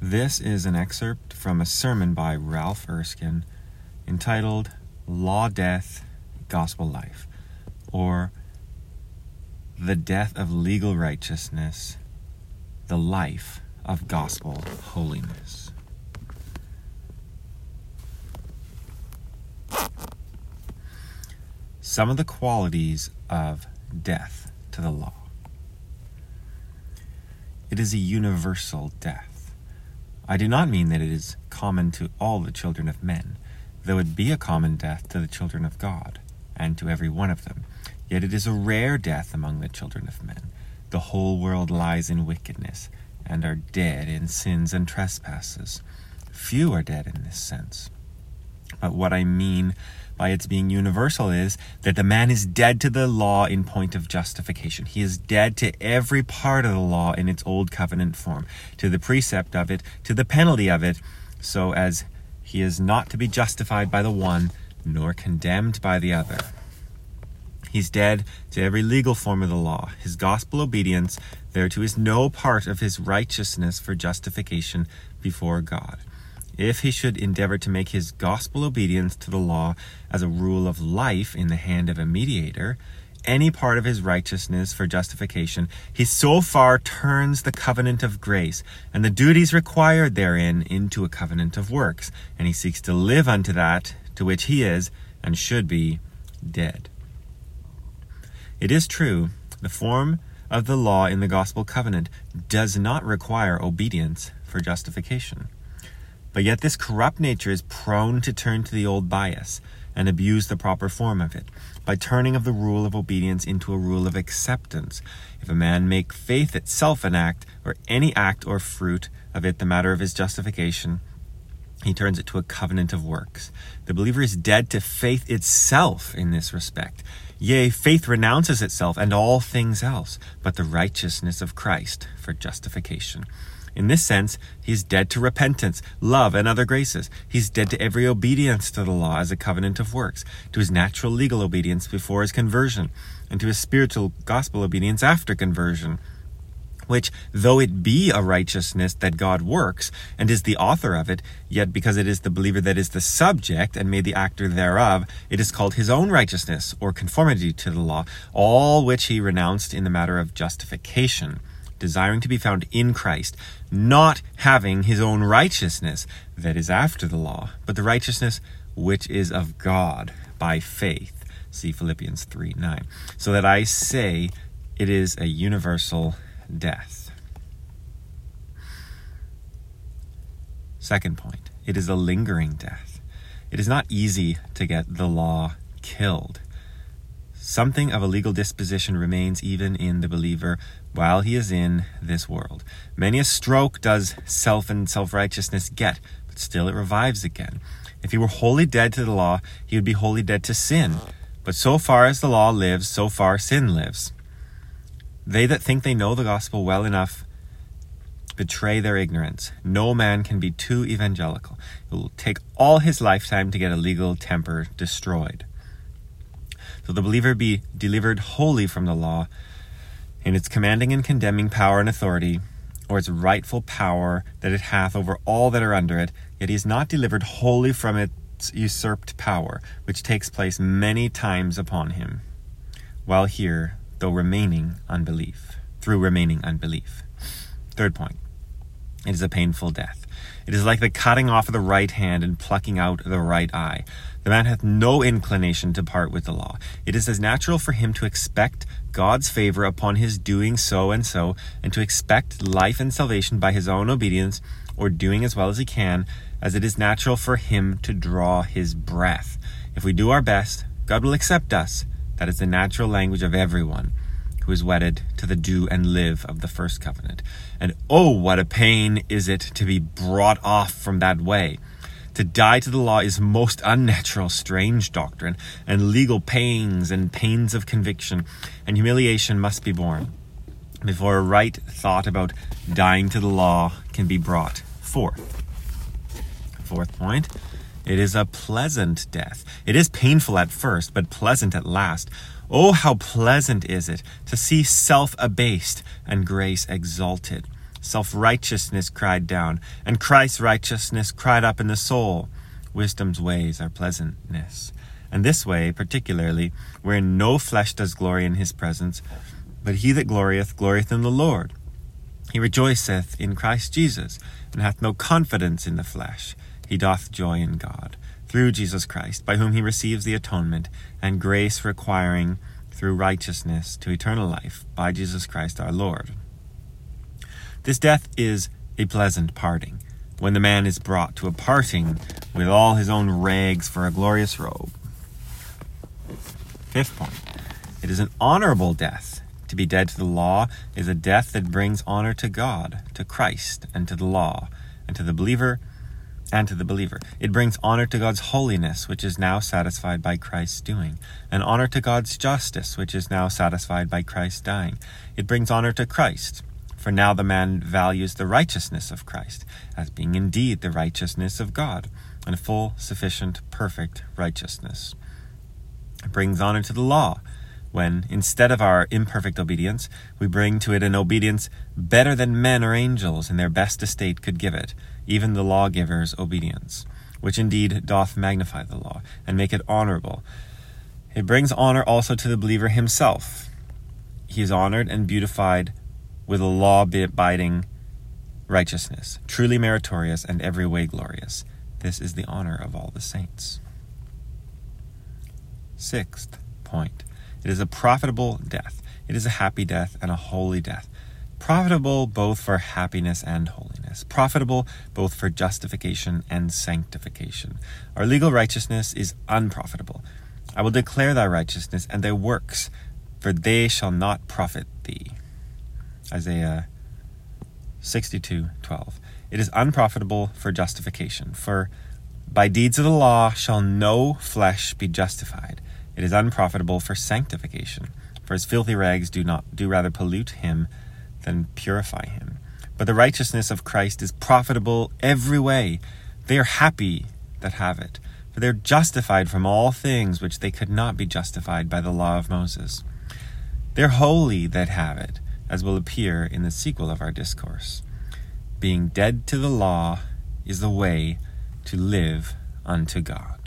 This is an excerpt from a sermon by Ralph Erskine entitled Law, Death, Gospel Life, or The Death of Legal Righteousness, the Life of Gospel Holiness. Some of the qualities of death to the law. It is a universal death I do not mean that it is common to all the children of men, though it be a common death to the children of God, and to every one of them. Yet it is a rare death among the children of men. The whole world lies in wickedness, and are dead in sins and trespasses. Few are dead in this sense. But what I mean by its being universal is that the man is dead to the law in point of justification. He is dead to every part of the law in its old covenant form, to the precept of it, to the penalty of it, so as he is not to be justified by the one, nor condemned by the other. He's dead to every legal form of the law. His gospel obedience thereto is no part of his righteousness for justification before God if he should endeavor to make his gospel obedience to the law as a rule of life in the hand of a mediator, any part of his righteousness for justification, he so far turns the covenant of grace and the duties required therein into a covenant of works, and he seeks to live unto that to which he is and should be dead. It is true, the form of the law in the gospel covenant does not require obedience for justification. But yet this corrupt nature is prone to turn to the old bias and abuse the proper form of it, by turning of the rule of obedience into a rule of acceptance. If a man make faith itself an act, or any act or fruit of it the matter of his justification, he turns it to a covenant of works. The believer is dead to faith itself in this respect. Yea, faith renounces itself and all things else, but the righteousness of Christ for justification. In this sense, he's dead to repentance, love, and other graces. He's dead to every obedience to the law as a covenant of works, to his natural legal obedience before his conversion, and to his spiritual gospel obedience after conversion. Which, though it be a righteousness that God works, and is the author of it, yet because it is the believer that is the subject and made the actor thereof, it is called his own righteousness, or conformity to the law, all which he renounced in the matter of justification desiring to be found in Christ, not having his own righteousness that is after the law, but the righteousness which is of God by faith. See Philippians 3 9. So that I say it is a universal death. Second point, it is a lingering death. It is not easy to get the law killed. Something of a legal disposition remains even in the believer while he is in this world. Many a stroke does self and self righteousness get, but still it revives again. If he were wholly dead to the law, he would be wholly dead to sin. But so far as the law lives, so far sin lives. They that think they know the gospel well enough betray their ignorance. No man can be too evangelical. It will take all his lifetime to get a legal temper destroyed. So the believer be delivered wholly from the law in its commanding and condemning power and authority, or its rightful power that it hath over all that are under it, yet he is not delivered wholly from its usurped power, which takes place many times upon him, while here, though remaining unbelief, through remaining unbelief. Third point. It is a painful death. It is like the cutting off of the right hand and plucking out the right eye. The man hath no inclination to part with the law. It is as natural for him to expect God's favor upon his doing so and so, and to expect life and salvation by his own obedience, or doing as well as he can, as it is natural for him to draw his breath. If we do our best, God will accept us. That is the natural language of everyone who is wedded to the do and live of the first covenant. And oh, what a pain is it to be brought off from that way. To die to the law is most unnatural, strange doctrine, and legal pains and pains of conviction and humiliation must be borne before a right thought about dying to the law can be brought forth. Fourth point it is a pleasant death. It is painful at first, but pleasant at last. Oh, how pleasant is it to see self abased and grace exalted. Self righteousness cried down, and Christ's righteousness cried up in the soul. Wisdom's ways are pleasantness. And this way, particularly, wherein no flesh does glory in his presence, but he that glorieth, glorieth in the Lord. He rejoiceth in Christ Jesus, and hath no confidence in the flesh. He doth joy in God, through Jesus Christ, by whom he receives the atonement, and grace requiring through righteousness to eternal life, by Jesus Christ our Lord. This death is a pleasant parting, when the man is brought to a parting with all his own rags for a glorious robe. Fifth point it is an honorable death. To be dead to the law is a death that brings honor to God, to Christ, and to the law, and to the believer, and to the believer. It brings honor to God's holiness, which is now satisfied by Christ's doing, and honor to God's justice, which is now satisfied by Christ's dying. It brings honor to Christ, for now the man values the righteousness of Christ as being indeed the righteousness of God, and full, sufficient, perfect righteousness. It brings honor to the law, when, instead of our imperfect obedience, we bring to it an obedience better than men or angels in their best estate could give it, even the lawgiver's obedience, which indeed doth magnify the law, and make it honorable. It brings honor also to the believer himself. He is honored and beautified with a law abiding righteousness, truly meritorious and every way glorious. This is the honor of all the saints. Sixth point it is a profitable death. It is a happy death and a holy death. Profitable both for happiness and holiness. Profitable both for justification and sanctification. Our legal righteousness is unprofitable. I will declare thy righteousness and thy works, for they shall not profit thee. Isaiah 62:12. It is unprofitable for justification, for by deeds of the law shall no flesh be justified. It is unprofitable for sanctification, for his filthy rags do not do rather pollute him than purify him. But the righteousness of Christ is profitable every way. They are happy that have it, for they are justified from all things which they could not be justified by the law of Moses. They are holy that have it, as will appear in the sequel of our discourse. Being dead to the law is the way to live unto God.